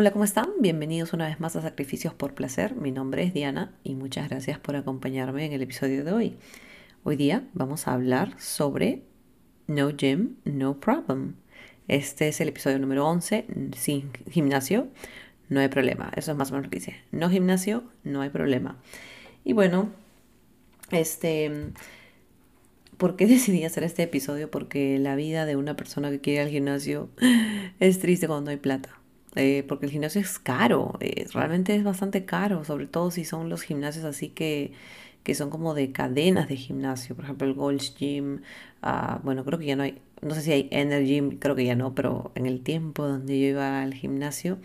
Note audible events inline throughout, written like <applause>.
Hola, ¿cómo están? Bienvenidos una vez más a Sacrificios por Placer. Mi nombre es Diana y muchas gracias por acompañarme en el episodio de hoy. Hoy día vamos a hablar sobre No Gym, No Problem. Este es el episodio número 11, sin gimnasio, no hay problema. Eso es más o menos lo que dice. No gimnasio, no hay problema. Y bueno, este... ¿Por qué <laughs> decidí hacer este episodio? Porque la vida de una persona que quiere ir al gimnasio <laughs> es triste cuando no hay plata. Eh, porque el gimnasio es caro, realmente es bastante caro, sobre todo si son los gimnasios así que, que son como de cadenas de gimnasio, por ejemplo el Gold's Gym, uh, bueno, creo que ya no hay, no sé si hay Energy, creo que ya no, pero en el tiempo donde yo iba al gimnasio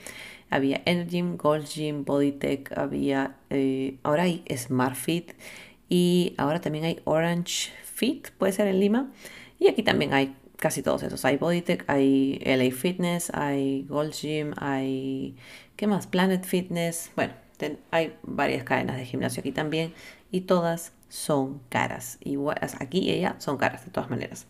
había Energy, Gold's Gym, Bodytech, había, eh, ahora hay Smart Fit y ahora también hay Orange Fit, puede ser en Lima, y aquí también hay casi todos esos. Hay Bodytech, hay LA Fitness, hay Gold Gym, hay... ¿Qué más? Planet Fitness. Bueno, hay varias cadenas de gimnasio aquí también y todas son caras. Igual, aquí y ella son caras de todas maneras.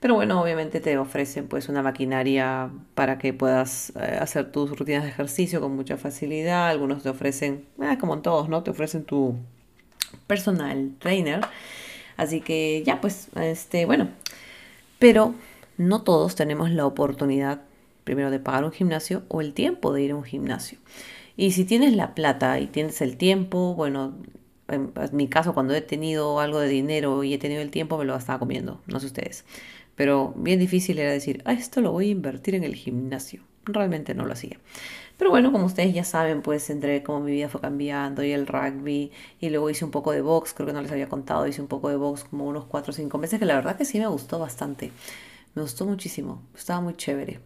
Pero bueno, obviamente te ofrecen pues una maquinaria para que puedas eh, hacer tus rutinas de ejercicio con mucha facilidad. Algunos te ofrecen, eh, como en todos, ¿no? Te ofrecen tu personal trainer. Así que ya pues, este, bueno. Pero no todos tenemos la oportunidad primero de pagar un gimnasio o el tiempo de ir a un gimnasio. Y si tienes la plata y tienes el tiempo, bueno, en, mi caso cuando he tenido algo de dinero y he tenido el tiempo me lo estaba comiendo, no sé ustedes. Pero bien difícil era decir, ah, esto lo voy a invertir en el gimnasio. Realmente no lo hacía. Pero bueno, como ustedes ya saben, pues entre cómo mi vida fue cambiando y el rugby y luego hice un poco de box, creo que no les había contado, hice un poco de box como unos 4 o 5 meses, que la verdad que sí me gustó bastante. Me gustó muchísimo, estaba muy chévere.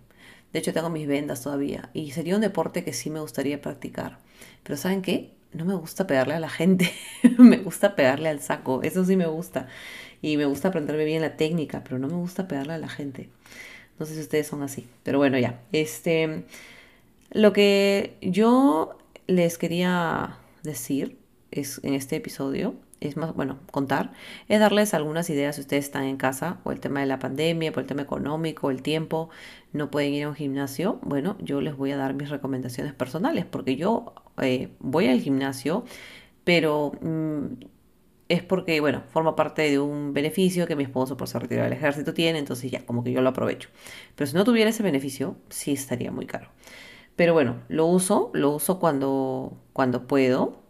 De hecho, tengo mis vendas todavía y sería un deporte que sí me gustaría practicar. Pero ¿saben qué? No me gusta pegarle a la gente, <laughs> me gusta pegarle al saco, eso sí me gusta. Y me gusta aprenderme bien la técnica, pero no me gusta pegarle a la gente. No sé si ustedes son así, pero bueno, ya. Este, lo que yo les quería decir es en este episodio es más, bueno, contar, es darles algunas ideas si ustedes están en casa o el tema de la pandemia, por el tema económico, el tiempo, no pueden ir a un gimnasio. Bueno, yo les voy a dar mis recomendaciones personales porque yo eh, voy al gimnasio, pero mm, es porque, bueno, forma parte de un beneficio que mi esposo por ser retirado del ejército tiene, entonces ya, como que yo lo aprovecho. Pero si no tuviera ese beneficio, sí estaría muy caro. Pero bueno, lo uso, lo uso cuando, cuando puedo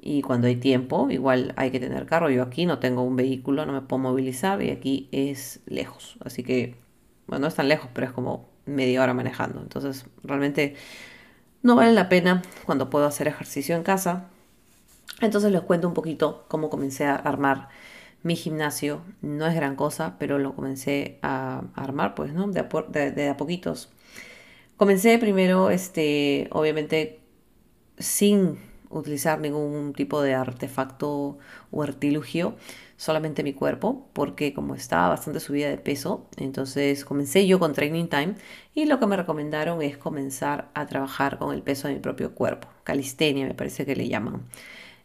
y cuando hay tiempo, igual hay que tener carro. Yo aquí no tengo un vehículo, no me puedo movilizar y aquí es lejos. Así que, bueno, no es tan lejos, pero es como media hora manejando. Entonces, realmente no vale la pena cuando puedo hacer ejercicio en casa. Entonces les cuento un poquito cómo comencé a armar mi gimnasio. No es gran cosa, pero lo comencé a armar, pues, ¿no? De a, de a poquitos. Comencé primero, este, obviamente, sin utilizar ningún tipo de artefacto o artilugio, solamente mi cuerpo, porque como estaba bastante subida de peso, entonces comencé yo con Training Time y lo que me recomendaron es comenzar a trabajar con el peso de mi propio cuerpo, calistenia me parece que le llaman.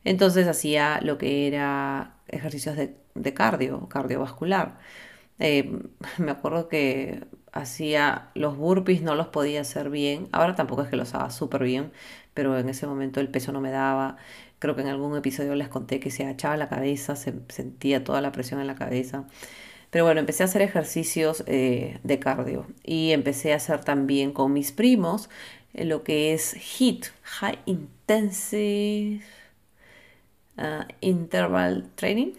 Entonces hacía lo que era ejercicios de, cardio, cardiovascular. Eh, <laughs> me acuerdo que hacía los burpees, no los podía hacer bien. Ahora tampoco es que los haga súper bien, pero en ese momento el peso no me daba. Creo que en algún episodio les conté que se agachaba la cabeza, se sentía toda la presión en la cabeza. Pero bueno, empecé a hacer ejercicios eh, de cardio y empecé a hacer también con mis primos eh, lo que es HIIT, High Intensive ah, Interval Training,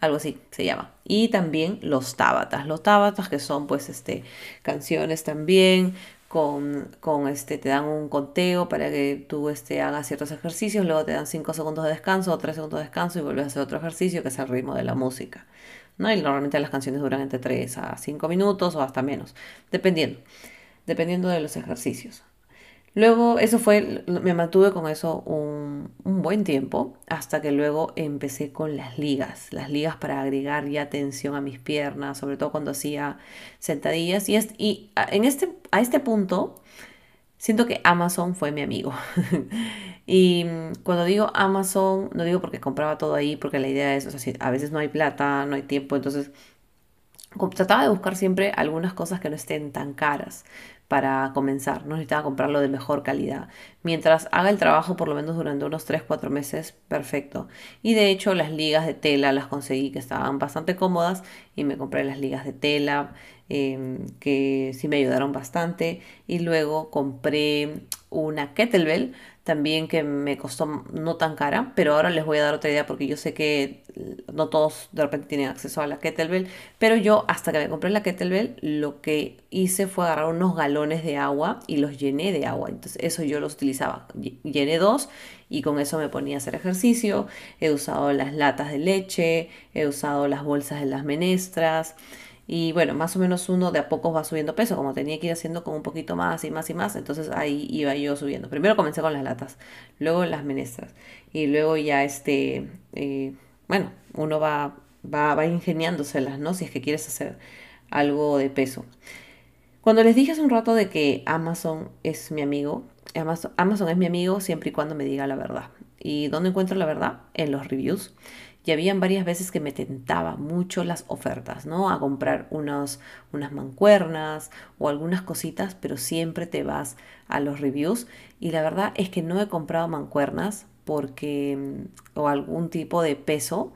algo así se llama. Y también los tábatas, los tábatas que son pues este canciones también con, con, este, te dan un conteo para que tú este, hagas ciertos ejercicios, luego te dan 5 segundos de descanso o 3 segundos de descanso y vuelves a hacer otro ejercicio que es el ritmo de la música. ¿no? Y normalmente las canciones duran entre 3 a 5 minutos o hasta menos, dependiendo, dependiendo de los ejercicios. Luego, eso fue, me mantuve con eso un, buen tiempo, hasta que luego empecé con las ligas, las ligas para agregar ya tensión a mis piernas, sobre todo cuando hacía sentadillas. Y, y en este, a este punto, siento que Amazon fue mi amigo. <laughs> y cuando digo Amazon, no digo porque compraba todo ahí, porque la idea es, a veces no hay plata, no hay tiempo, entonces trataba de buscar siempre algunas cosas que no estén tan caras. Para comenzar, no necesitaba comprarlo de mejor calidad. Mientras haga el trabajo por lo menos durante unos 3-4 meses, perfecto. Y de hecho las ligas de tela las conseguí que estaban bastante cómodas y me compré las ligas de tela em, que sí me ayudaron bastante. Y luego compré una kettlebell también que me costó no tan cara, pero ahora les voy a dar otra idea porque yo sé que no todos de repente tienen acceso a la kettlebell, pero yo hasta que me compré la kettlebell lo que hice fue agarrar unos galones de agua y los llené de agua, entonces eso yo los utilizaba, llené dos y con eso me ponía a hacer ejercicio, he usado las latas de leche, he usado las bolsas de las menestras, y bueno, más o menos uno de a poco va subiendo peso, como tenía que ir haciendo con un poquito más y más y más, entonces ahí iba yo subiendo. Primero comencé con las latas, luego las menestras y luego ya este, eh, bueno, uno va, va, va ingeniándoselas, ¿no? Si es que quieres hacer algo de peso. Cuando les dije hace un rato de que Amazon es mi amigo, Amazon, Amazon es mi amigo siempre y cuando me diga la verdad. ¿Y dónde encuentro la verdad? En los reviews y habían varias veces que me tentaba mucho las ofertas, ¿no? A comprar unos, unas mancuernas o algunas cositas, pero siempre te vas a los reviews. Y la verdad es que no he comprado mancuernas porque, mm, o algún tipo de peso,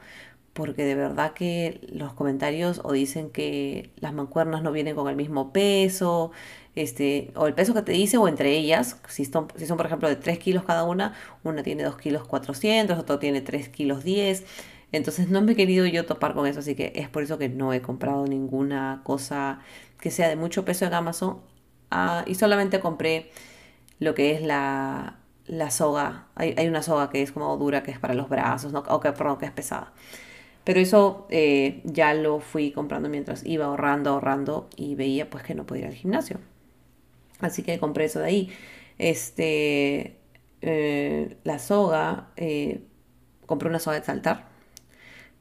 porque de verdad que los comentarios o dicen que las mancuernas no vienen con el mismo peso, este, o el peso que te dice, o entre ellas, si son, si son por ejemplo de 3 kilos cada una, una tiene 2 kilos 400, otra tiene 3 kilos 10. Entonces no me he querido yo topar con eso, así que es por eso que no he comprado ninguna cosa que sea de mucho peso en Amazon. Ah, y solamente compré lo que es la, la soga. Hay, una soga que es como dura, que es para los brazos, ¿no? o que, perdón, que es pesada. Pero eso eh, ya lo fui comprando mientras iba ahorrando, ahorrando y veía pues que no podía ir al gimnasio. Así que compré eso de ahí. Este, eh, la soga, eh, compré una soga de saltar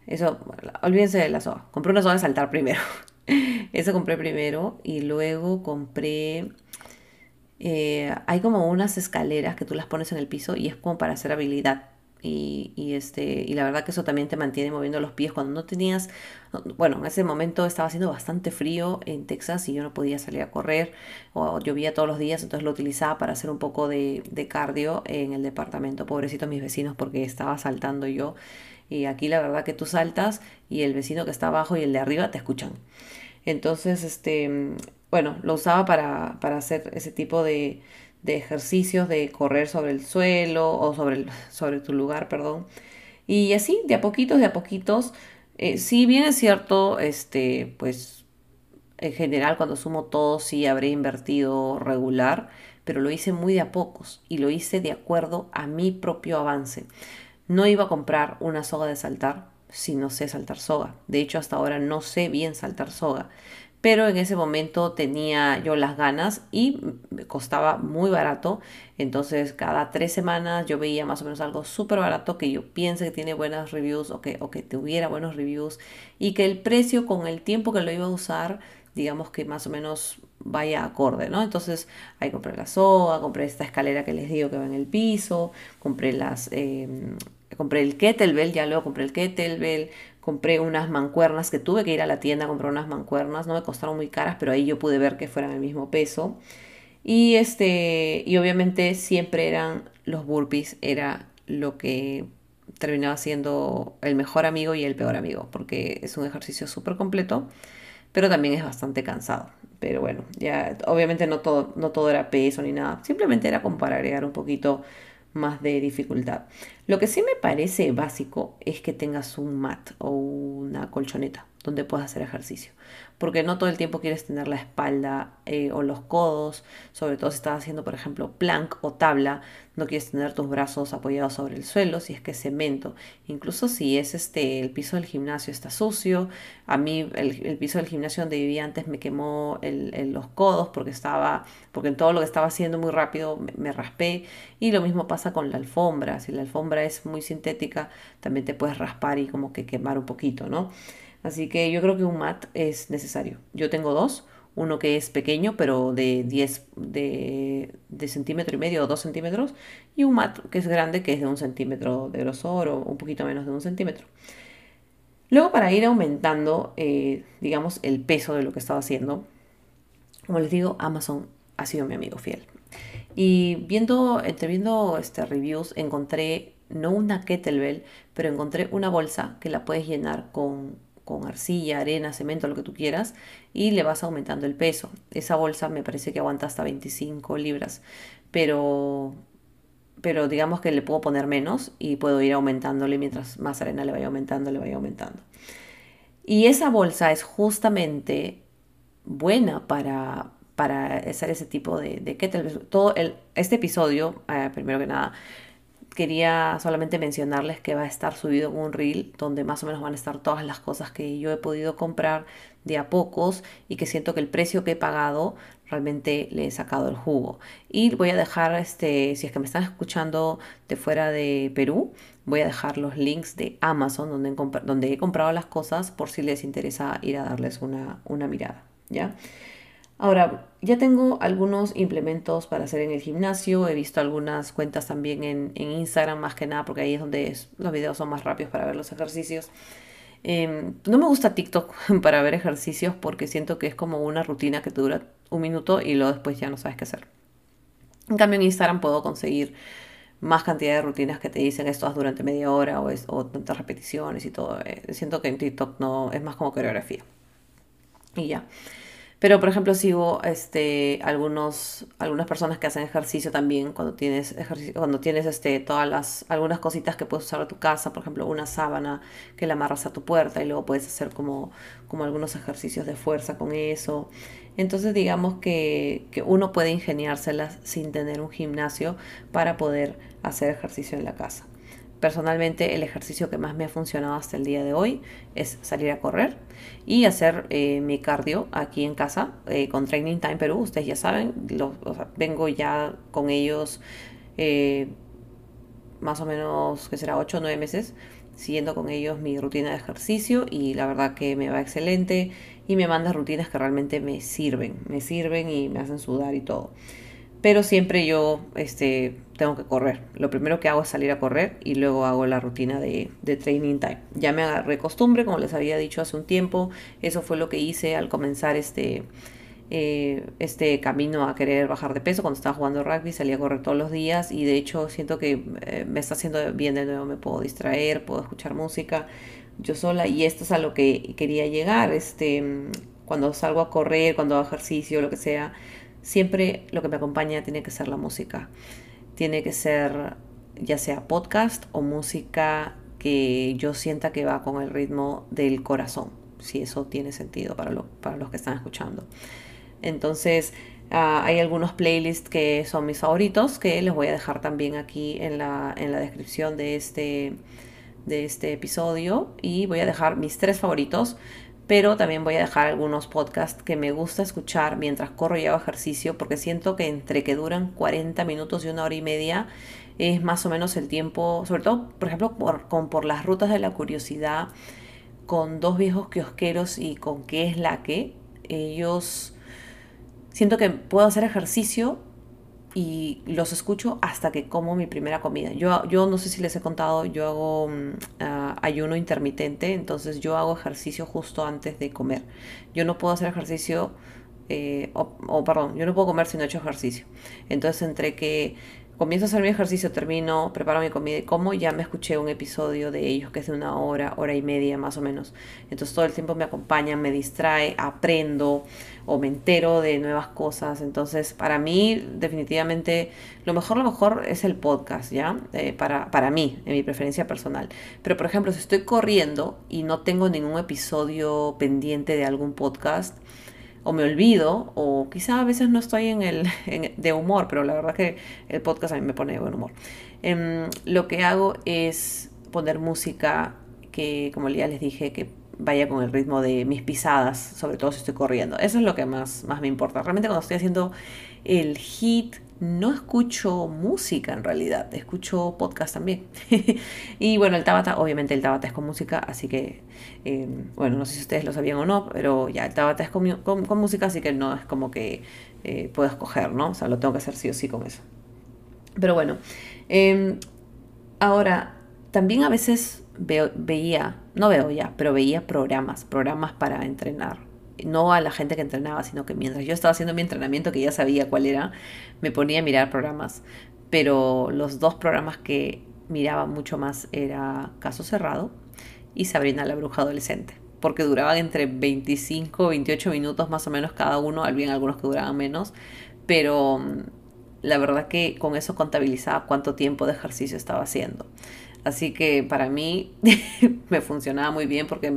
eso, olvídense de la soga. Compré una soga de saltar primero. <laughs> Eso compré primero y luego compré... Eh, hay como unas escaleras que tú las pones en el piso y es como para hacer habilidad. Y, y, este, y la verdad que eso también te mantiene moviendo los pies cuando no tenías, bueno, en ese momento estaba haciendo bastante frío en Texas y yo no podía salir a correr o llovía todos los días, entonces lo utilizaba para hacer un poco de, de cardio en el departamento. Pobrecito mis vecinos porque estaba saltando yo y aquí la verdad que tú saltas y el vecino que está abajo y el de arriba te escuchan. Entonces, este, bueno, lo usaba para, hacer ese tipo de, ejercicios de correr sobre el suelo o sobre, <laughs> sobre tu lugar, perdón. Y así, de a poquitos, de a poquitos. Eh, si bien es cierto, este, pues en general cuando sumo todo sí habré invertido regular, pero lo hice muy de a pocos y lo hice de acuerdo a mi propio avance. No iba a comprar una soga de saltar si no sé saltar soga. De hecho, hasta ahora no sé bien saltar soga. Pero en ese momento tenía yo las ganas y me costaba muy barato. Entonces cada tres semanas yo veía más o menos algo súper barato que yo piense que tiene buenas reviews o que, o que tuviera buenos reviews. Y que el precio con el tiempo que lo iba a usar, digamos que más o menos vaya acorde, ¿no? Entonces ahí compré la soga, compré esta escalera que les digo que va en el piso, compré las... Em, compré el kettlebell, ya luego compré el kettlebell, compré unas mancuernas que tuve que ir a la tienda a comprar unas mancuernas, no me costaron muy caras, pero ahí yo pude ver que fueran el mismo peso. Y este, y obviamente siempre eran los burpees, era lo que terminaba siendo el mejor amigo y el peor amigo, porque es un ejercicio súper completo, pero también es bastante cansado. Pero bueno, ya obviamente no todo, no todo era peso ni nada, simplemente era como para agregar un poquito más de dificultad. Lo que sí me parece básico es que tengas un mat o una colchoneta donde puedas hacer ejercicio porque no todo el tiempo quieres tener la espalda eh, o los codos, sobre todo si estás haciendo, por ejemplo, plank o tabla, no quieres tener tus brazos apoyados sobre el suelo, si es que es cemento, incluso si es este, el piso del gimnasio está sucio, a mí el, piso del gimnasio donde vivía antes me quemó los codos porque estaba, porque en todo lo que estaba haciendo muy rápido me, me raspé, y lo mismo pasa con la alfombra, si la alfombra es muy sintética, también te puedes raspar y como que quemar un poquito, ¿no? Así que yo creo que un mat es necesario. Yo tengo dos, uno que es pequeño, pero de 10 de, centímetro y medio o 2 centímetros, y un mat que es grande, que es de un centímetro de grosor o un poquito menos de un centímetro. Luego, para ir aumentando, eh, digamos, el peso de lo que estaba haciendo, como les digo, Amazon ha sido mi amigo fiel. Y viendo, entre viendo este, reviews, encontré no una kettlebell, pero encontré una bolsa que la puedes llenar con, con arcilla, arena, cemento, lo que tú quieras, y le vas aumentando el peso. Esa bolsa me parece que aguanta hasta 25 libras, pero, pero digamos que le puedo poner menos y puedo ir aumentándole mientras más arena le vaya aumentando, le vaya aumentando. Y esa bolsa es justamente buena para, para hacer ese tipo de, de Todo el, este episodio, eh, primero que nada, quería solamente mencionarles que va a estar subido un reel donde más o menos van a estar todas las cosas que yo he podido comprar de a pocos y que siento que el precio que he pagado realmente le he sacado el jugo. Y voy a dejar, este, si es que me están escuchando de fuera de Perú, voy a dejar los links de Amazon donde, donde he comprado las cosas por si les interesa ir a darles una, una mirada. ¿ya? Ahora, ya tengo algunos implementos para hacer en el gimnasio. He visto algunas cuentas también en, Instagram, más que nada, porque ahí es donde los videos son más rápidos para ver los ejercicios. Em, no me gusta TikTok <laughs> para ver ejercicios porque siento que es como una rutina que te dura un minuto y luego después ya no sabes qué hacer. En cambio, en Instagram puedo conseguir más cantidad de rutinas que te dicen esto durante media hora o, o tantas repeticiones y todo. Eh, siento que en TikTok no es más como coreografía. Y ya. Pero, por ejemplo, sigo este, algunos, algunas personas que hacen ejercicio también cuando tienes, ejercicio, cuando tienes este, todas las, algunas cositas que puedes usar a tu casa, por ejemplo, una sábana que la amarras a tu puerta y luego puedes hacer como, como algunos ejercicios de fuerza con eso. Entonces, digamos que, que uno puede ingeniárselas sin tener un gimnasio para poder hacer ejercicio en la casa. Personalmente el ejercicio que más me ha funcionado hasta el día de hoy es salir a correr y hacer eh, mi cardio aquí en casa eh, con Training Time Perú. Ustedes ya saben, vengo ya con ellos eh, más o menos, que será 8 o 9 meses, siguiendo con ellos mi rutina de ejercicio y la verdad que me va excelente y me manda rutinas que realmente me sirven, me sirven y me hacen sudar y todo pero siempre yo este, tengo que correr. Lo primero que hago es salir a correr y luego hago la rutina de, training time. Ya me agarré costumbre, como les había dicho hace un tiempo, eso fue lo que hice al comenzar este, eh, este camino a querer bajar de peso. Cuando estaba jugando rugby salía a correr todos los días y de hecho siento que eh, me está haciendo bien de nuevo, me puedo distraer, puedo escuchar música yo sola y esto es a lo que quería llegar. Este, cuando salgo a correr, cuando hago ejercicio, lo que sea siempre lo que me acompaña tiene que ser la música. Tiene que ser ya sea podcast o música que yo sienta que va con el ritmo del corazón, si eso tiene sentido para, para los que están escuchando. Entonces, ah, hay algunos playlists que son mis favoritos que les voy a dejar también aquí en la, en la descripción de este, de este episodio y voy a dejar mis tres favoritos pero también voy a dejar algunos podcasts que me gusta escuchar mientras corro y hago ejercicio, porque siento que entre que duran 40 minutos y una hora y media es más o menos el tiempo, sobre todo, por ejemplo, por, con, por las rutas de la curiosidad, con dos viejos kiosqueros y con qué es la que, ellos siento que puedo hacer ejercicio y los escucho hasta que como mi primera comida. Yo, yo no sé si les he contado, yo hago mm, ah, ayuno intermitente, entonces yo hago ejercicio justo antes de comer. Yo no puedo hacer ejercicio, eh, o, perdón, yo no puedo comer si no he hecho ejercicio. Entonces entre que comienzo a hacer mi ejercicio, termino, preparo mi comida y como, ya me escuché un episodio de ellos que es de una hora, hora y media más o menos. Entonces todo el tiempo me acompañan, me distrae, aprendo o me entero de nuevas cosas. Entonces para mí definitivamente lo mejor, lo mejor es el podcast, ¿ya? Eh, para, para mí, en mi preferencia personal. Pero por ejemplo, si estoy corriendo y no tengo ningún episodio pendiente de algún podcast, o me olvido, o quizá a veces no estoy en el <laughs> de humor, pero la verdad que el podcast a mí me pone de buen humor. Em, lo que hago es poner música que, como ya les dije, que vaya con el ritmo de mis pisadas, sobre todo si estoy corriendo. Eso es lo que más, más me importa. Realmente cuando estoy haciendo el hit no escucho música en realidad, escucho podcast también. <laughs> y bueno, el Tabata, obviamente el Tabata es con música, así que, em, bueno, no sé si ustedes lo sabían o no, pero ya el Tabata es con, música, así que no es como que eh, puedo escoger, ¿no? O sea, lo tengo que hacer sí o sí con eso. Pero bueno, em, ahora, también a veces veo, veía, no veo ya, pero veía programas, programas para entrenar no a la gente que entrenaba, sino que mientras yo estaba haciendo mi entrenamiento, que ya sabía cuál era, me ponía a mirar programas. Pero los dos programas que miraba mucho más era Caso Cerrado y Sabrina la Bruja Adolescente, porque duraban entre 25 y 28 minutos más o menos cada uno, había algunos que duraban menos, pero mm, la verdad que con eso contabilizaba cuánto tiempo de ejercicio estaba haciendo. Así que para mí <laughs> me funcionaba muy bien porque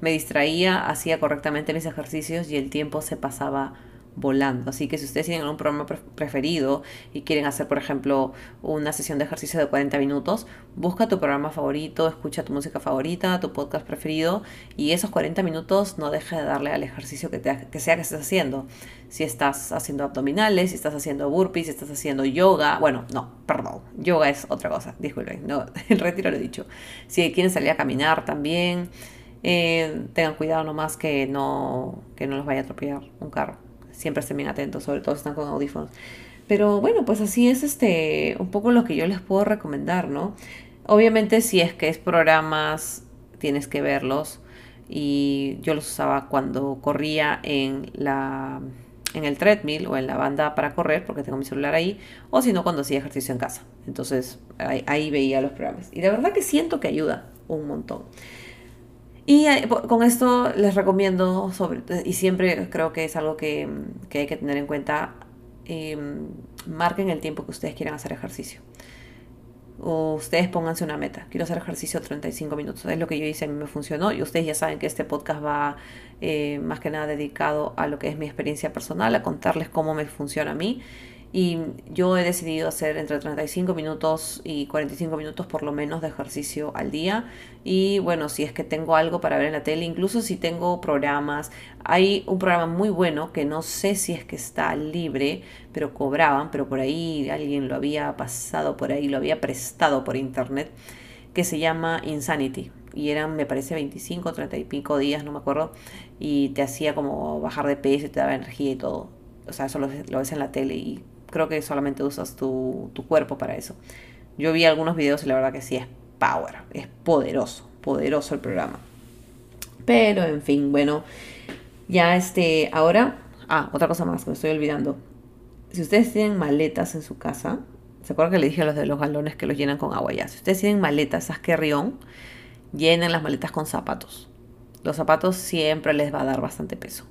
me distraía, hacía correctamente mis ejercicios y el tiempo se pasaba volando. Así que si ustedes tienen un programa preferido y quieren hacer, por ejemplo, una sesión de ejercicio de 40 minutos, busca tu programa favorito, escucha tu música favorita, tu podcast preferido y esos 40 minutos no dejes de darle al ejercicio que, sea que estés haciendo. Si estás haciendo abdominales, si estás haciendo burpees, si estás haciendo yoga, bueno, no, perdón, yoga es otra cosa, disculpen, <laughs> el retiro lo he dicho. Si quieren salir a caminar también, eh, tengan cuidado nomás que no, que no los vaya a atropellar un carro siempre estén bien atentos, sobre todo están con audífonos. Pero bueno, pues así es este un poco lo que yo les puedo recomendar, ¿no? Obviamente si es que es programas, tienes que verlos. Y yo los usaba cuando corría en la en el treadmill o en la banda para correr, porque tengo mi celular ahí, o si no, cuando hacía ejercicio en casa. Entonces ahí, ahí veía los programas. Y de verdad que siento que ayuda un montón. Y eh, con esto les recomiendo, sobre, y siempre creo que es algo que, hay que tener en cuenta, em, marquen el tiempo que ustedes quieran hacer ejercicio. O ustedes pónganse una meta. Quiero hacer ejercicio 35 minutos. Es lo que yo hice, a mí me funcionó. Y ustedes ya saben que este podcast va eh, más que nada dedicado a lo que es mi experiencia personal, a contarles cómo me funciona a mí. Y yo he decidido hacer entre 35 minutos y 45 minutos por lo menos de ejercicio al día. Y bueno, si es que tengo algo para ver en la tele, incluso si tengo programas, hay un programa muy bueno que no sé si es que está libre, pero cobraban, pero por ahí alguien lo había pasado por ahí, lo había prestado por internet, que se llama Insanity. Y eran, me parece, 25, 30 y pico días, no me acuerdo. Y te hacía como bajar de peso y te daba energía y todo. O sea, eso lo, lo ves en la tele y creo que solamente usas tu, cuerpo para eso. Yo vi algunos videos y la verdad que sí es power, es poderoso, poderoso el programa. Pero en fin, bueno, ya este, ahora, ah, otra cosa más que me estoy olvidando. Si ustedes tienen maletas en su casa, ¿se acuerdan que le dije a los de los galones que los llenan con agua ya? Si ustedes tienen maletas, esas rión, llenen las maletas con zapatos. Los zapatos siempre les va a dar bastante peso.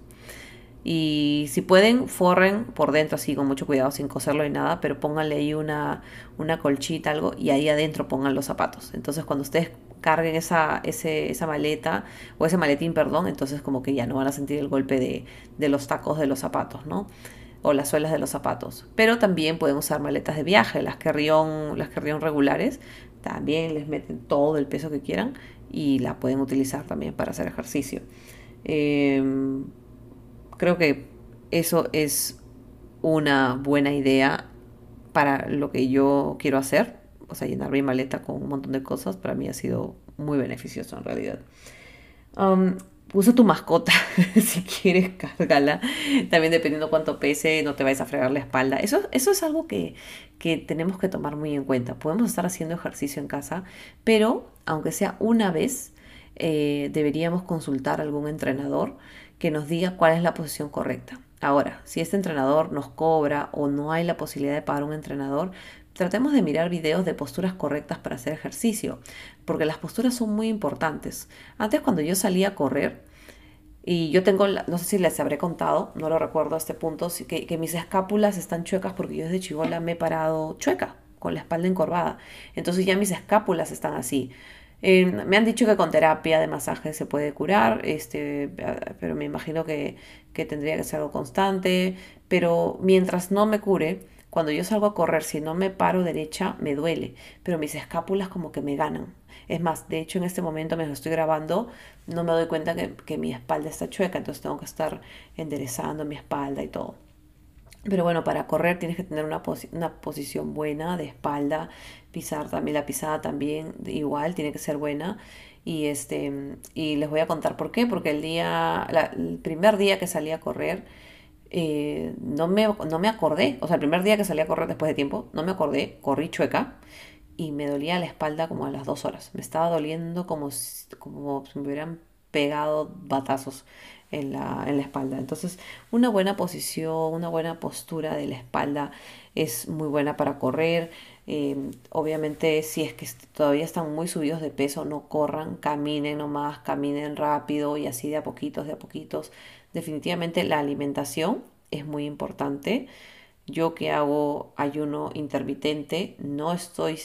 Y si pueden, forren por dentro así con mucho cuidado, sin coserlo ni nada, pero pónganle ahí una, una colchita, algo, y ahí adentro pongan los zapatos. Entonces cuando ustedes carguen esa, esa maleta o ese maletín, perdón, entonces como que ya no van a sentir el golpe de, de los tacos de los zapatos, ¿no? O las suelas de los zapatos. Pero también pueden usar maletas de viaje, las que las que regulares, también les meten todo el peso que quieran y la pueden utilizar también para hacer ejercicio. Eh, Creo que eso es una buena idea para lo que yo quiero hacer. O sea, llenar mi maleta con un montón de cosas para mí ha sido muy beneficioso en realidad. Um, usa tu mascota <laughs> si quieres, cárgala. También dependiendo cuánto pese, no te vayas a fregar la espalda. Eso, eso es algo que, que tenemos que tomar muy en cuenta. Podemos estar haciendo ejercicio en casa, pero aunque sea una vez, eh, deberíamos consultar a algún entrenador que nos diga cuál es la posición correcta. Ahora, si este entrenador nos cobra o no hay la posibilidad de pagar un entrenador, tratemos de mirar videos de posturas correctas para hacer ejercicio, porque las posturas son muy importantes. Antes cuando yo salía a correr, y yo tengo, no sé si les habré contado, no lo recuerdo a este punto, que, que mis escápulas están chuecas porque yo desde chivola me he parado chueca, con la espalda encorvada. Entonces ya mis escápulas están así. Eh, me han dicho que con terapia de masaje se puede curar, este, pero me imagino que, que, tendría que ser algo constante. Pero mientras no me cure, cuando yo salgo a correr, si no me paro derecha, me duele, pero mis escápulas como que me ganan. Es más, de hecho en este momento me lo estoy grabando, no me doy cuenta que, que mi espalda está chueca, entonces tengo que estar enderezando mi espalda y todo. Pero bueno, para correr tienes que tener una, una, posición buena de espalda, pisar también, la pisada también igual, tiene que ser buena. Y, este, y les voy a contar por qué, porque el, día, el primer día que salí a correr, eh, no, me, no me acordé, o sea, el primer día que salí a correr después de tiempo, no me acordé, corrí chueca y me dolía la espalda como a las dos horas. Me estaba doliendo como, como si me hubieran pegado batazos en la, en la espalda. Entonces, una buena posición, una buena postura de la espalda es muy buena para correr. Em, obviamente, si es que todavía están muy subidos de peso, no corran, caminen nomás, caminen rápido y así de a poquitos, de a poquitos. Definitivamente la alimentación es muy importante. Yo que hago ayuno intermitente, no estoy,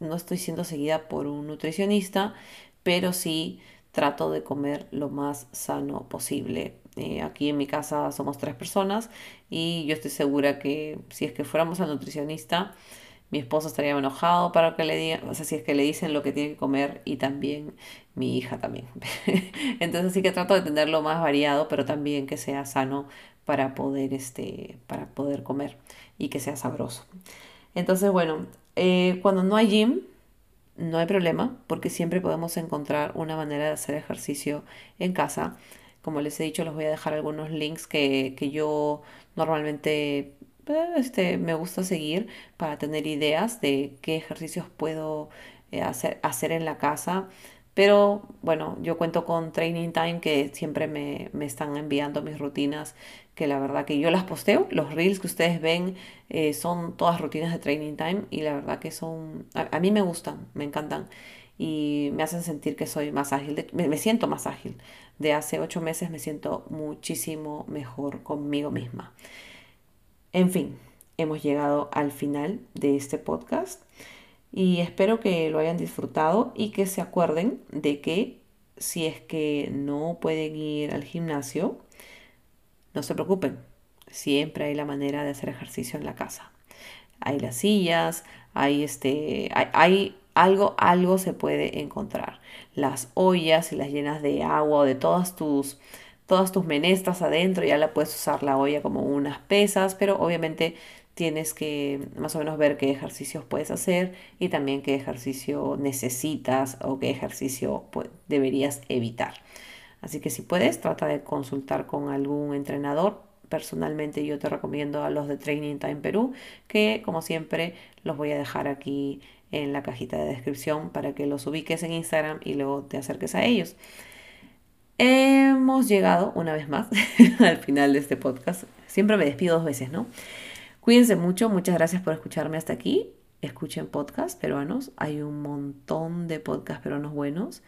no estoy siendo seguida por un nutricionista, pero sí trato de comer lo más sano posible. Eh, aquí en mi casa somos tres personas y yo estoy segura que si es que fuéramos al nutricionista, mi esposo estaría enojado para que le digan, o sea, si es que le dicen lo que tiene que comer y también mi hija también. <laughs> Entonces sí que trato de tenerlo más variado, pero también que sea sano para poder, este, para poder comer y que sea sabroso. Entonces, bueno, eh, cuando no hay gym, no hay problema porque siempre podemos encontrar una manera de hacer ejercicio en casa. Como les he dicho, les voy a dejar algunos links que, yo normalmente eh, este, me gusta seguir para tener ideas de qué ejercicios puedo eh, hacer, hacer en la casa. Pero bueno, yo cuento con Training Time que siempre me, me, están enviando mis rutinas, que la verdad que yo las posteo. Los reels que ustedes ven eh, son todas rutinas de Training Time y la verdad que son, a, mí me gustan, me encantan y me hacen sentir que soy más ágil, me, me siento más ágil. De hace ocho meses me siento muchísimo mejor conmigo misma. En fin, hemos llegado al final de este podcast y espero que lo hayan disfrutado y que se acuerden de que si es que no pueden ir al gimnasio, no se preocupen, siempre hay la manera de hacer ejercicio en la casa. Hay las sillas, hay este, hay, algo, algo se puede encontrar. Las ollas y las llenas de agua o de todas tus, todas tus menestras adentro, ya la puedes usar la olla como unas pesas, pero obviamente tienes que más o menos ver qué ejercicios puedes hacer y también qué ejercicio necesitas o qué ejercicio deberías evitar. Así que si puedes, trata de consultar con algún entrenador. Personalmente yo te recomiendo a los de Training Time Perú, que como siempre los voy a dejar aquí en la cajita de descripción para que los ubiques en Instagram y luego te acerques a ellos. Hemos llegado una vez más <laughs> al final de este podcast. Siempre me despido dos veces, ¿no? Cuídense mucho, muchas gracias por escucharme hasta aquí. Escuchen podcasts peruanos, hay un montón de podcasts peruanos buenos.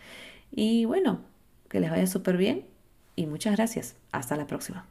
Y bueno, que les vaya súper bien y muchas gracias. Hasta la próxima.